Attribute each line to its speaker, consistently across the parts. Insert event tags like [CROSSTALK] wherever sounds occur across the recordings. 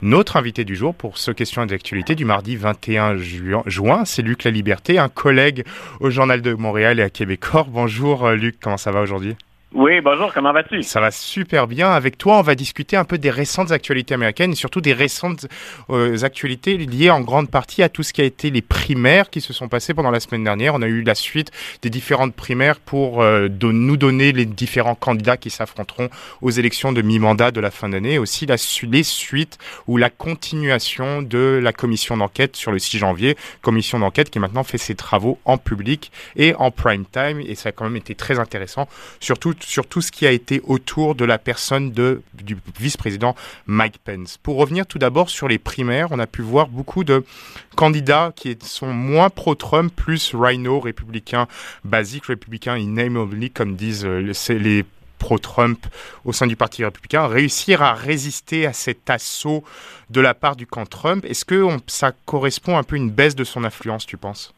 Speaker 1: Notre invité du jour pour ce question d'actualité du mardi 21 juin, c'est Luc La Liberté, un collègue au Journal de Montréal et à Québecor. Bonjour euh, Luc, comment ça va aujourd'hui?
Speaker 2: Oui, bonjour, comment vas-tu?
Speaker 1: Ça va super bien. Avec toi, on va discuter un peu des récentes actualités américaines et surtout des récentes euh, actualités liées en grande partie à tout ce qui a été les primaires qui se sont passées pendant la semaine dernière. On a eu la suite des différentes primaires pour euh, nous donner les différents candidats qui s'affronteront aux élections de mi-mandat de la fin d'année. Aussi les suites ou la continuation de la commission d'enquête sur le 6 janvier. Commission d'enquête qui maintenant fait ses travaux en public et en prime time. Et ça a quand même été très intéressant, surtout sur tout ce qui a été autour de la personne de, du vice-président Mike Pence. Pour revenir tout d'abord sur les primaires, on a pu voir beaucoup de candidats qui sont moins pro-Trump, plus rhino, républicains basiques, républicains in name only, comme disent euh, les pro-Trump au sein du Parti républicain, réussir à résister à cet assaut de la part du camp Trump. Est-ce que ça correspond un peu à une baisse de son influence, tu penses?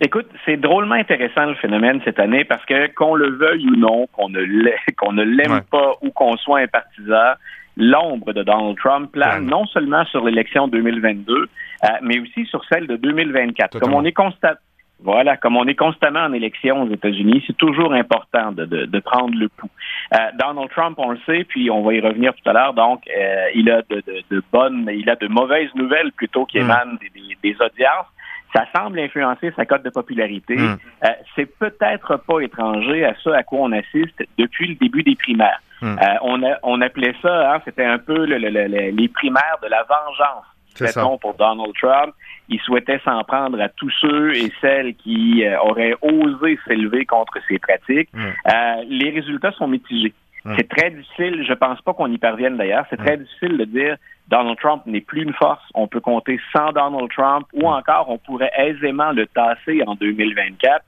Speaker 2: Écoute, c'est drôlement intéressant le phénomène cette année parce que qu'on le veuille ou non, qu'on ne [LAUGHS] l'aime pas ou qu'on soit un partisan, l'ombre de Donald Trump plane non seulement sur l'élection 2022, euh, mais aussi sur celle de 2024. Comme on est constat voilà, comme on est constamment en élection aux États-Unis, c'est toujours important de, de, prendre le pouls. Euh, Donald Trump, on le sait, puis on va y revenir tout à l'heure. Donc, euh, il a de, de, bonnes, il a de mauvaises nouvelles plutôt qui mm. émanent des, des, audiences ça semble influencer sa cote de popularité. Hmm. Euh, c'est peut-être pas étranger à ça à quoi on assiste depuis le début des primaires. Hmm. Euh, on, a, on appelait ça, hein, c'était un peu le, les primaires de la vengeance. Mettons pour Donald Trump, il souhaitait s'en prendre à tous ceux et celles qui euh, auraient osé s'élever contre ces pratiques. Hmm. les résultats sont mitigés. C'est très difficile, je pense pas qu'on y parvienne d'ailleurs, c'est très difficile de dire Donald Trump n'est plus une force, on peut compter sans Donald Trump ou encore on pourrait aisément le tasser en 2024.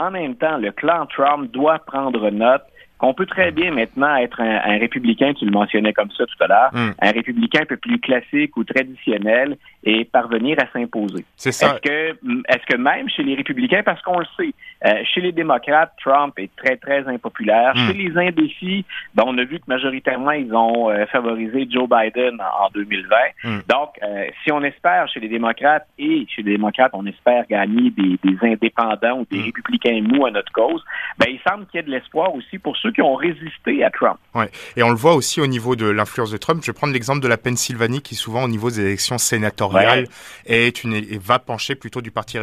Speaker 2: En même temps, le clan Trump doit prendre note qu'on peut très bien maintenant être un, républicain, tu le mentionnais comme ça tout à l'heure, hmm. un républicain un peu plus classique ou traditionnel et parvenir à s'imposer. C'est ça. Est-ce que, est-ce que même chez les républicains, parce qu'on le sait, euh, chez les démocrates, Trump est très, très impopulaire. Hmm. Chez les indécis, ben, on a vu que majoritairement, ils ont euh, favorisé Joe Biden en, 2020. Hmm. Donc, euh, si on espère chez les démocrates et chez les démocrates, on espère gagner des, des indépendants ou des républicains mous à notre cause, ben, il semble qu'il y ait de l'espoir aussi pour ceux qui ont résisté à Trump.
Speaker 1: Ouais. Et on le voit aussi au niveau de l'influence de Trump. Je vais prendre l'exemple de la Pennsylvanie qui souvent au niveau des élections sénatoriales est une, va pencher plutôt du parti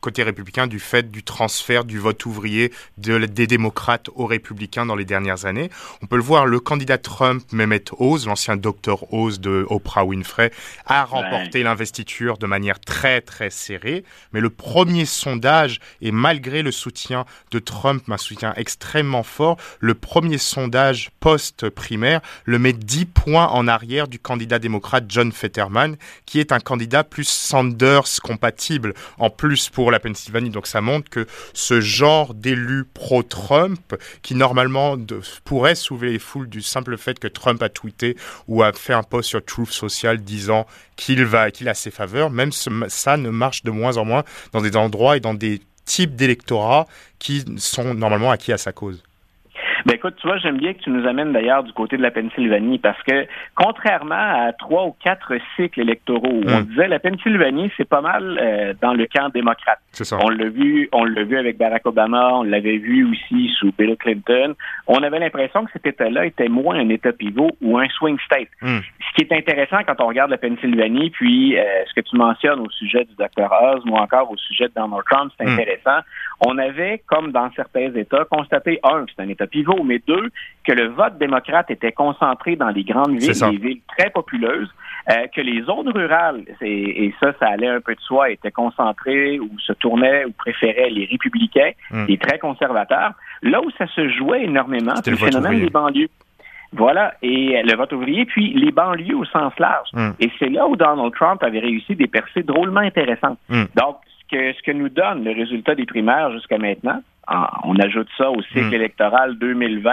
Speaker 1: côté républicain du fait du transfert du vote ouvrier de, des démocrates aux républicains dans les dernières années. On peut le voir, le candidat Trump, Mehmet Oz, l'ancien docteur Oz de Oprah Winfrey, a remporté l'investiture de manière très très serrée. Mais le premier sondage, et malgré le soutien de Trump, un soutien extrêmement fort, le premier sondage post-primaire le met 10 points en arrière du candidat démocrate John Fetterman, qui est un candidat plus Sanders compatible, en plus pour la Pennsylvanie. Donc ça montre que ce genre d'élu pro-Trump, qui normalement pourrait soulever les foules du simple fait que Trump a tweeté ou a fait un post sur Truth Social disant qu'il va, qu'il a ses faveurs, même ça ne marche de moins en moins dans des endroits et dans des types d'électorats qui sont normalement acquis à sa cause.
Speaker 2: Ben écoute, tu vois, j'aime bien que tu nous amènes d'ailleurs du côté de la Pennsylvanie parce que contrairement à trois ou quatre cycles électoraux où on hmm. disait la Pennsylvanie, c'est pas mal euh, dans le camp démocrate. Ça. On l'a vu, on l'a vu avec Barack Obama, on l'avait vu aussi sous Bill Clinton. On avait l'impression que cet État-là était moins un État pivot ou un swing state. Hmm. Ce qui est intéressant quand on regarde la Pennsylvanie, puis euh, ce que tu mentionnes au sujet du Dr. Oz ou encore au sujet de Donald Trump, c'est hmm. intéressant. On avait, comme dans certains États, constaté un, c'est un État pivot, mais deux, que le vote démocrate était concentré dans les grandes villes, des villes très populeuses, euh, que les zones rurales, et, ça, ça allait un peu de soi, étaient concentrées ou se tournaient ou préféraient les républicains, hmm. les très conservateurs. Là où ça se jouait énormément, c'est le, phénomène des banlieues. Voilà, et le vote ouvrier, puis les banlieues au sens large. Hmm. Et c'est là où Donald Trump avait réussi des percées drôlement intéressantes. Hmm. Donc, ce que, ce que nous donne le résultat des primaires jusqu'à maintenant, on ajoute ça au cycle hmm. électoral 2020,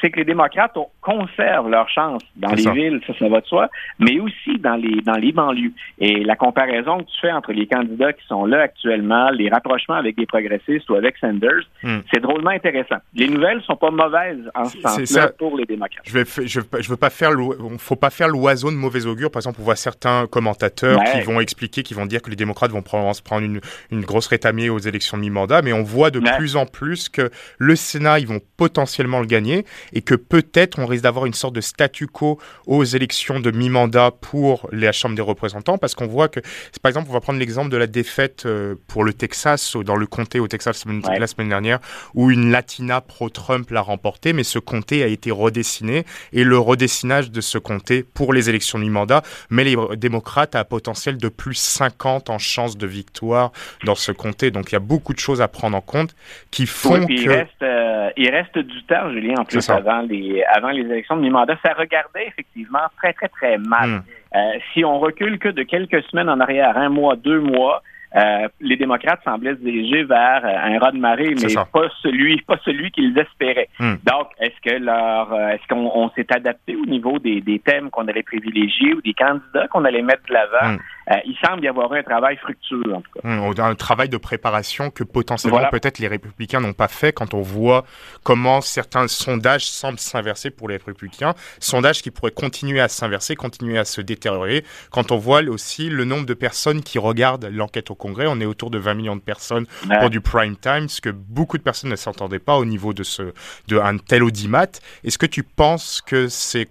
Speaker 2: c'est que les démocrates conservent leur chance dans les villes, ça, ça va de soi, mais aussi dans les dans les banlieues. Et la comparaison que tu fais entre les candidats qui sont là actuellement, les rapprochements avec les progressistes ou avec Sanders, hmm. c'est drôlement intéressant. Les nouvelles sont pas mauvaises en ce sens-là pour les démocrates.
Speaker 1: Je vais, je, veux pas faire, faut pas faire l'oiseau de mauvais augure. Par exemple, on voit certains commentateurs qui vont expliquer, qui vont dire que les démocrates vont prendre, prendre une, une grosse rétamée aux élections de mi-mandat, mais on voit de plus en plus que le Sénat, ils vont potentiellement le gagner et que peut-être on risque d'avoir une sorte de statu quo aux élections de mi-mandat pour la Chambre des représentants, parce qu'on voit que, par exemple, on va prendre l'exemple de la défaite euh, pour le Texas, dans le comté au Texas la semaine dernière, où une Latina pro-Trump l'a remporté, mais ce comté a été redessiné, et le redessinage de ce comté pour les élections de mi-mandat met les démocrates à un potentiel de plus 50 en chance de victoire dans ce comté. Donc il y a beaucoup de choses à prendre en compte qui font que...
Speaker 2: Il reste, euh, il reste du temps, Julien, en plus, avant les, avant les élections de mi-mandat. Ça regardait effectivement très, très, très mal. Hmm. Euh, si on recule que de quelques semaines en arrière, un mois, deux mois, euh, les démocrates semblaient se diriger vers euh, un raz de marée, mais pas celui, pas celui qu'ils espéraient. Hmm. Donc, est-ce que leur, est-ce qu'on s'est adapté au niveau des, des thèmes qu'on allait privilégier ou des candidats qu'on allait mettre de l'avant? Hmm. il semble y avoir un travail fructueux, en tout cas.
Speaker 1: Hmm, un travail de préparation que potentiellement peut-être les républicains n'ont pas fait quand on voit comment certains sondages semblent s'inverser pour les républicains. Sondages qui pourraient continuer à s'inverser, continuer à se détériorer. Quand on voit aussi le nombre de personnes qui regardent l'enquête au Congrès. On est autour de 20 millions de personnes pour du prime time, ce que beaucoup de personnes ne s'entendaient pas au niveau de, ce, de un tel audimat. Est-ce que tu penses que c'est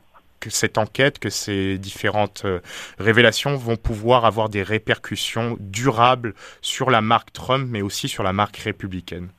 Speaker 1: cette enquête, que ces différentes euh, révélations vont pouvoir avoir des répercussions durables sur la marque Trump, mais aussi sur la marque républicaine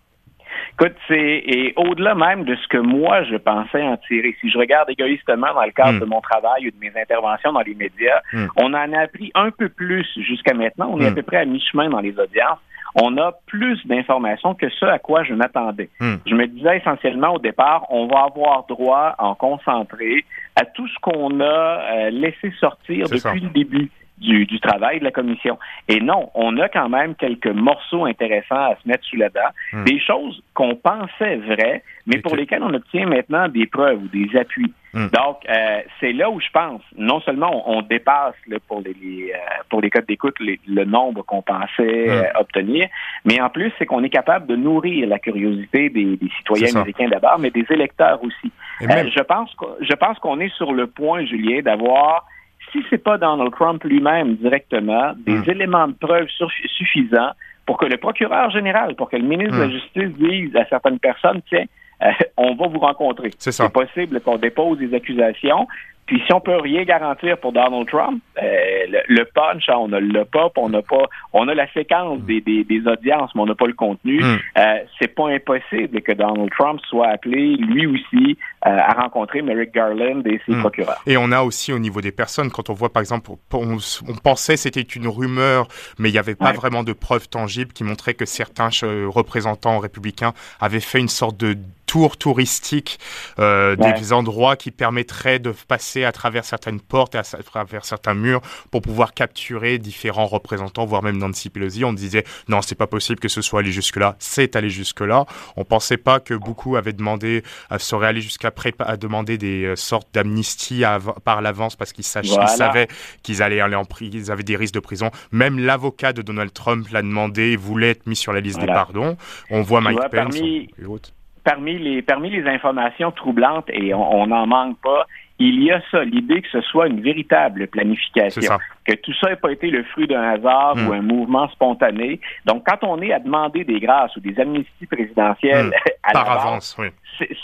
Speaker 2: Écoute, c'est et au-delà même de ce que moi je pensais en tirer. Si je regarde égoïstement dans le cadre hmm. de mon travail ou de mes interventions dans les médias, hmm. on en a appris un peu plus jusqu'à maintenant. On est à hmm. peu près à mi-chemin dans les audiences. On a plus d'informations que ce à quoi je m'attendais. Je me disais essentiellement au départ, on va avoir droit en concentré à tout ce qu'on a euh, laissé sortir depuis le début du, du, travail de la commission. Et non, on a quand même quelques morceaux intéressants à se mettre sous la dent, hmm. des choses qu'on pensait vraies, mais pour lesquelles on obtient maintenant des preuves ou des appuis. Hmm. Donc, euh, c'est là où je pense, non seulement on, dépasse pour les, euh, pour les codes d'écoute le nombre qu'on pensait hmm. euh, obtenir, mais en plus, c'est qu'on est capable de nourrir la curiosité des, des citoyens américains d'abord, mais des électeurs aussi. je pense je pense qu'on est sur le point, Julien, d'avoir si c'est pas Donald Trump lui-même directement, des hmm. éléments de preuve suffisants pour que le procureur général, pour que le ministre de la hmm. Justice dise à certaines personnes, tiens, euh, on va vous rencontrer. C'est possible qu'on dépose des accusations. Puis si on peut rien garantir pour Donald Trump, euh, le, punch, hein, on ne l'a pas, on n'a pas, on a la séquence des, des, audiences, mais on n'a pas le contenu. Mm. Euh, c'est pas impossible que Donald Trump soit appelé lui aussi euh, à rencontrer Merrick Garland et ses mm. procureurs.
Speaker 1: Et on a aussi au niveau des personnes, quand on voit par exemple, on, pensait c'était une rumeur, mais il n'y avait pas vraiment de preuves tangibles qui montraient que certains représentants républicains avaient fait une sorte de tour touristique, euh, des endroits qui permettraient de passer à travers certaines portes et à travers certains murs pour pouvoir capturer différents représentants, voire même Nancy Pelosi. On disait non, c'est pas possible que ce soit allé jusque-là. C'est allé jusque-là. On pensait pas que beaucoup avaient demandé, euh, seraient allés jusqu'à à demander des euh, sortes d'amnistie par l'avance parce qu'ils savaient qu'ils allaient aller en prison, ils avaient des risques de prison. Même l'avocat de Donald Trump l'a demandé, voulait être mis sur la liste des pardons. On voit Mike Pence et autres
Speaker 2: parmi les, parmi les informations troublantes, et on n'en manque pas, il y a ça, l'idée que ce soit une véritable planification, que tout ça n'ait pas été le fruit d'un hasard ou hmm. un mouvement spontané. Donc, quand on est à demander des grâces ou des amnisties présidentielles hmm. [LAUGHS] à
Speaker 1: Par avance, oui.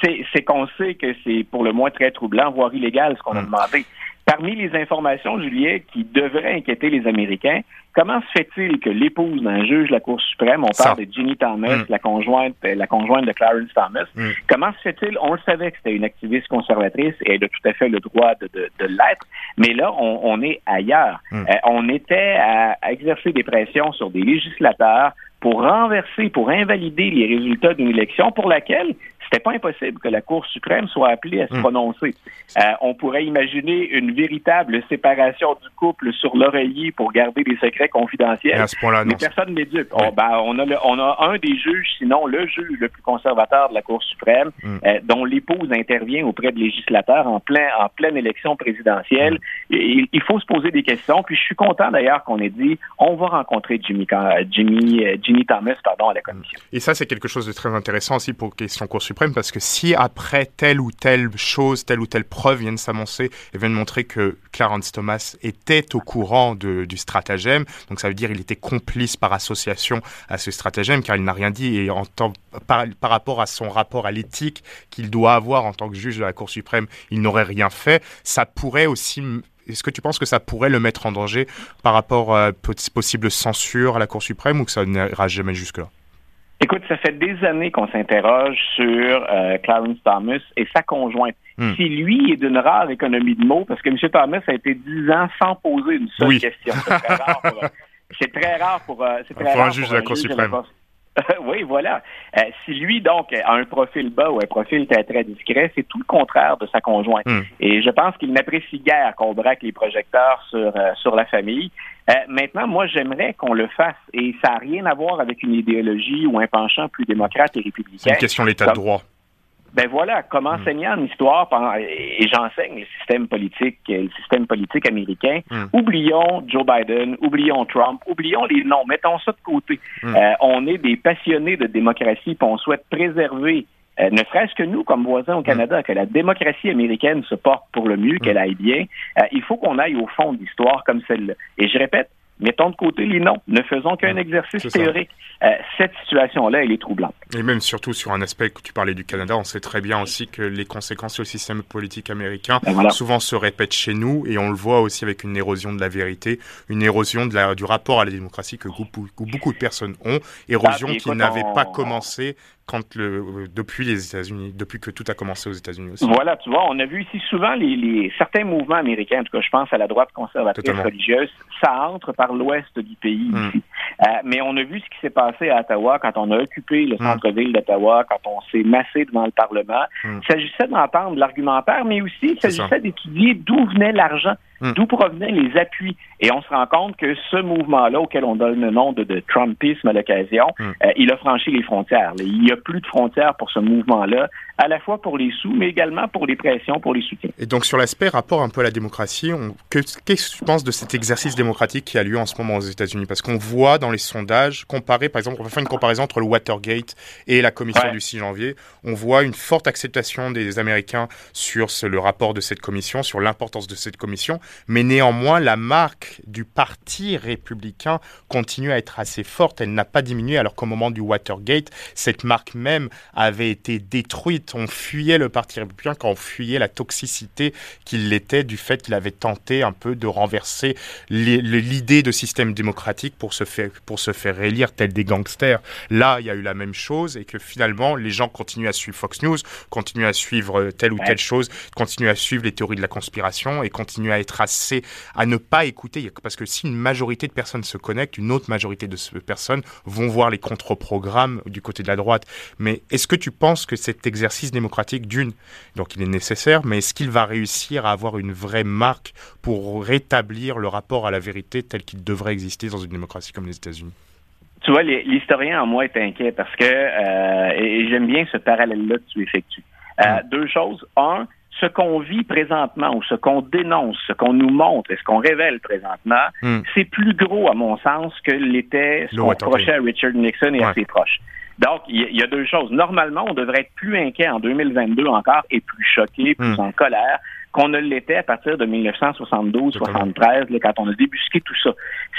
Speaker 2: c'est qu'on sait que c'est pour le moins très troublant, voire illégal, ce qu'on a hmm. demandé. Parmi les informations, Julien, qui devraient inquiéter les Américains, comment se fait-il que l'épouse d'un juge de la Cour suprême, on parle de Ginny Thomas, mm. la conjointe, la conjointe de Clarence Thomas, mm. comment se fait-il, on le savait que c'était une activiste conservatrice et elle a tout à fait le droit de, l'être, mais là, on, est ailleurs. Mm. Euh, on était à, exercer des pressions sur des législateurs pour renverser, pour invalider les résultats d'une élection pour laquelle c'était pas impossible que la Cour suprême soit appelée à se hmm. prononcer. Euh, on pourrait imaginer une véritable séparation du couple sur l'oreiller pour garder des secrets confidentiels. À ce point-là, mais personne n'est dupe. Oh, ben, on, a on a un des juges, sinon le juge le plus conservateur de la Cour suprême, hmm. euh, dont l'épouse intervient auprès de législateurs en plein en pleine élection présidentielle. Hmm. Et, il faut se poser des questions. Puis je suis content d'ailleurs qu'on ait dit on va rencontrer Jimmy Jimmy euh, Jimmy Thomas pardon à la commission.
Speaker 1: Et ça c'est quelque chose de très intéressant aussi pour question Cour suprême parce que si après telle ou telle chose, telle ou telle preuve viennent s'annoncer et viennent montrer que Clarence Thomas était au courant du stratagème, donc ça veut dire qu'il était complice par association à ce stratagème car il n'a rien dit. Et en par, par rapport à son rapport à l'éthique qu'il doit avoir en tant que juge de la Cour suprême, il n'aurait rien fait, ça pourrait aussi est-ce que tu penses que ça pourrait le mettre en danger par rapport à possible censure à la Cour suprême ou que ça n'ira jamais jusque-là?
Speaker 2: Écoute, ça fait des années qu'on s'interroge sur euh, Clarence Thomas et sa conjointe. Hmm. Si lui est d'une rare économie de mots, parce que M. Thomas a été dix ans sans poser une seule question. C'est très rare pour, euh, c'est très rare
Speaker 1: un juge de la Cour suprême. [LAUGHS]
Speaker 2: oui, voilà. Euh, si lui, donc, a un profil bas ou un profil très, très discret, c'est tout le contraire de sa conjointe. Hmm. Et je pense qu'il n'apprécie guère qu'on braque les projecteurs sur, sur la famille. Euh, maintenant, moi, j'aimerais qu'on le fasse et ça n'a rien à voir avec une idéologie ou un penchant plus démocrate et républicain.
Speaker 1: C'est une question de l'état de droit.
Speaker 2: Ben voilà, comme hmm. enseignant en histoire, et j'enseigne le système politique, le système politique américain, hmm. oublions Joe Biden, oublions Trump, oublions les noms, mettons ça de côté. Hmm. Euh, on est des passionnés de démocratie, puis on souhaite préserver euh, ne serait-ce que nous, comme voisins au mm. Canada, que la démocratie américaine se porte pour le mieux, qu'elle aille bien, euh, il faut qu'on aille au fond d'histoire comme celle-là. Et je répète, mettons de côté les noms, ne faisons qu'un exercice théorique. Euh, cette situation-là, elle est troublante.
Speaker 1: Et même surtout sur un aspect que tu parlais du Canada, on sait très bien aussi que les conséquences sur le système politique américain ben souvent se répètent chez nous et on le voit aussi avec une érosion de la vérité, une érosion de la, du rapport à la démocratie que beaucoup, beaucoup de personnes ont, érosion ah, qui n'avait pas commencé quand le, depuis les États-Unis, depuis que tout a commencé aux États-Unis aussi.
Speaker 2: Voilà, tu vois, on a vu ici souvent les, certains mouvements américains, en tout cas, je pense à la droite conservatrice religieuse, ça entre par l'ouest du pays hmm. ici. Euh, mais on a vu ce qui s'est passé à Ottawa quand on a occupé le hmm. centre-ville d'Ottawa, quand on s'est massé devant le Parlement. Hmm. Il s'agissait d'entendre l'argumentaire, mais aussi il s'agissait d'étudier d'où venait l'argent. Hmm. D'où provenaient les appuis? Et on se rend compte que ce mouvement-là, auquel on donne le nom de, Trumpisme à l'occasion, hmm. euh, il a franchi les frontières. Il n'y a plus de frontières pour ce mouvement-là, à la fois pour les sous, mais également pour les pressions, pour les soutiens.
Speaker 1: Et donc sur l'aspect rapport un peu à la démocratie, qu'est-ce que tu penses de cet exercice démocratique qui a lieu en ce moment aux États-Unis? Parce qu'on voit dans les sondages, comparer, par exemple, on va faire une comparaison entre le Watergate et la commission du 6 janvier, on voit une forte acceptation des Américains sur le rapport de cette commission, sur l'importance de cette commission mais néanmoins, la marque du Parti républicain continue à être assez forte. Elle n'a pas diminué, alors qu'au moment du Watergate, cette marque même avait été détruite. On fuyait le Parti républicain quand on fuyait la toxicité qu'il était du fait qu'il avait tenté un peu de renverser l'idée de système démocratique pour se faire, pour se faire élire tel des gangsters. Là, il y a eu la même chose et que finalement, les gens continuent à suivre Fox News, continuent à suivre telle ou telle chose, continuent à suivre les théories de la conspiration et continuent à être assez à ne pas écouter, parce que si une majorité de personnes se connectent, une autre majorité de personnes vont voir les contre-programmes du côté de la droite. Mais est-ce que tu penses que cet exercice démocratique, d'une, donc il est nécessaire, mais est-ce qu'il va réussir à avoir une vraie marque pour rétablir le rapport à la vérité tel qu'il devrait exister dans une démocratie comme les États-Unis?
Speaker 2: Tu vois, l'historien en moi est inquiet parce que, euh, et j'aime bien ce parallèle-là que tu effectues. Euh. Deux choses. Un, ce qu'on vit présentement ou ce qu'on dénonce, ce qu'on nous montre et ce qu'on révèle présentement, hmm. c'est plus gros, à mon sens, que l'était ce qu'on reprochait à Richard Nixon et à ses proches. Donc, il y, a deux choses. Normalement, on devrait être plus inquiet en 2022 encore et plus choqué, plus hmm. en colère qu'on ne l'était à partir de 1972-73, quand on a débusqué tout ça.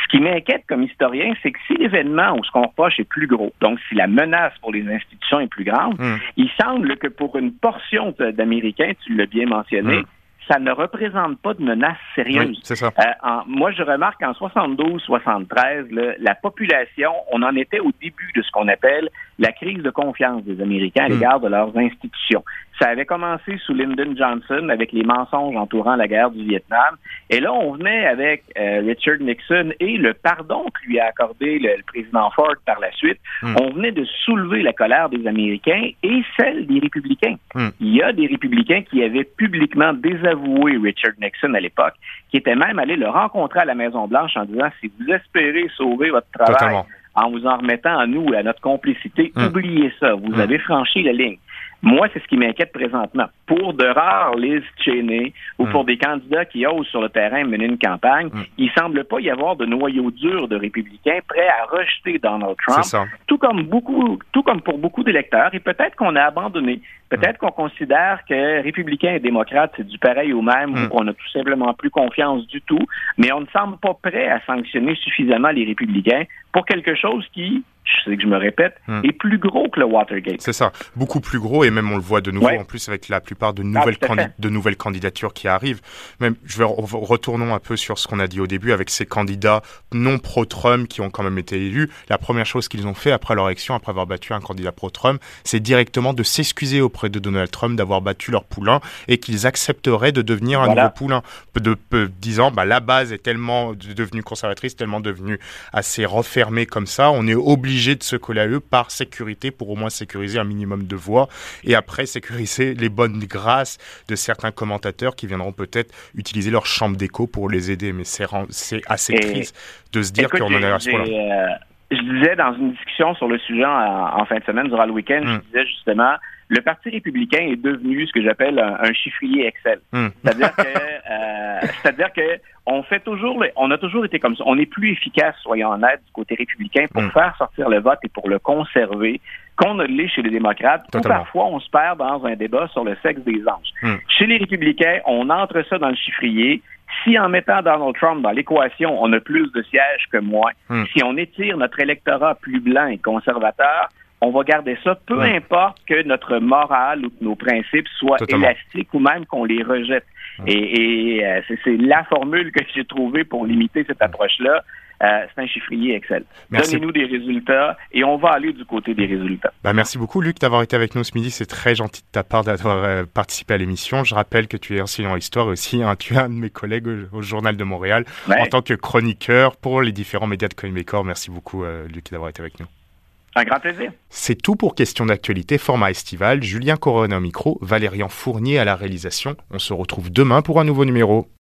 Speaker 2: Ce qui m'inquiète comme historien, c'est que si l'événement ou ce qu'on reproche est plus gros, donc si la menace pour les institutions est plus grande, hmm. il semble que pour une portion d'Américains, tu l'as bien mentionné, hmm ça ne représente pas de menace sérieuse.
Speaker 1: c'est ça.
Speaker 2: Euh, moi, je remarque qu'en 72-73, la population, on en était au début de ce qu'on appelle la crise de confiance des Américains à hmm. l'égard de leurs institutions. Ça avait commencé sous Lyndon Johnson avec les mensonges entourant la guerre du Vietnam. Et là, on venait avec euh, Richard Nixon et le pardon que lui a accordé le, président Ford par la suite. Hmm. On venait de soulever la colère des Américains et celle des républicains. Hmm. Il y a des républicains qui avaient publiquement désavoué Richard Nixon à l'époque, qui étaient même allés le rencontrer à la Maison-Blanche en disant si vous espérez sauver votre travail en vous en remettant à nous, à notre complicité, hmm. oubliez ça, vous avez franchi la ligne. Moi, c'est ce qui m'inquiète présentement. Pour de rares listes Cheney ou hmm. pour des candidats qui osent sur le terrain mener une campagne, il hmm. il semble pas y avoir de noyau dur de républicains prêts à rejeter Donald Trump, tout comme beaucoup, tout comme pour beaucoup d'électeurs. Et peut-être qu'on a abandonné Peut-être qu'on considère que républicains et démocrates, c'est du pareil au même, ou hmm. qu'on n'a tout simplement plus confiance du tout, mais on ne semble pas prêt à sanctionner suffisamment les républicains pour quelque chose qui, je sais que je me répète, hmm. est plus gros que le Watergate.
Speaker 1: C'est ça, beaucoup plus gros, et même on le voit de nouveau en plus avec la plupart de ah, nouvelles, de nouvelles candidatures qui arrivent. Même, je vais retournons un peu sur ce qu'on a dit au début avec ces candidats non pro-Trump qui ont quand même été élus. La première chose qu'ils ont fait après leur élection, après avoir battu un candidat pro-Trump, c'est directement de s'excuser auprès de Donald Trump d'avoir battu leur poulain et qu'ils accepteraient de devenir un nouveau poulain, de, disant bah la base est tellement devenue conservatrice, tellement devenue assez refermée comme ça, on est obligé de se coller à eux par sécurité pour au moins sécuriser un minimum de voix et après sécuriser les bonnes grâces de certains commentateurs qui viendront peut-être utiliser leur chambre d'écho pour les aider. Mais c'est assez triste de se dire qu'on en est à ce point-là. Euh,
Speaker 2: je disais dans une discussion sur le sujet en, fin de semaine durant le week-end, je hmm. disais justement le Parti républicain est devenu ce que j'appelle un, chiffrier Excel. Hmm. C'est-à-dire [LAUGHS] que, euh, c'est-à-dire que on fait toujours, on a toujours été comme ça. On est plus efficace, soyons honnêtes, du côté républicain pour hmm. faire sortir le vote et pour le conserver qu'on ne l'est chez les démocrates. Ou parfois, on se perd dans un débat sur le sexe des anges. Hmm. Chez les républicains, on entre ça dans le chiffrier. Si en mettant Donald Trump dans l'équation, on a plus de sièges que moins, si on étire notre électorat plus blanc et conservateur, on va garder ça, peu importe que notre morale ou que nos principes soient élastiques ou même qu'on les rejette. Et, euh, c'est la formule que j'ai trouvée pour limiter cette approche-là. Euh, c'est un chiffrier Excel. Donnez-nous des résultats et on va aller du côté des résultats.
Speaker 1: Bah, merci beaucoup, Luc, d'avoir été avec nous ce midi. C'est très gentil de ta part d'avoir euh, participé à l'émission. Je rappelle que tu es enseignant en histoire aussi. Hein, tu es un de mes collègues au, Journal de Montréal en tant que chroniqueur pour les différents médias de Québécois. Merci beaucoup, Luc, d'avoir été avec nous.
Speaker 2: Un grand plaisir.
Speaker 1: C'est tout pour Question d'actualité, format estival. Julien Corona au micro, Valérian Fournier à la réalisation. On se retrouve demain pour un nouveau numéro.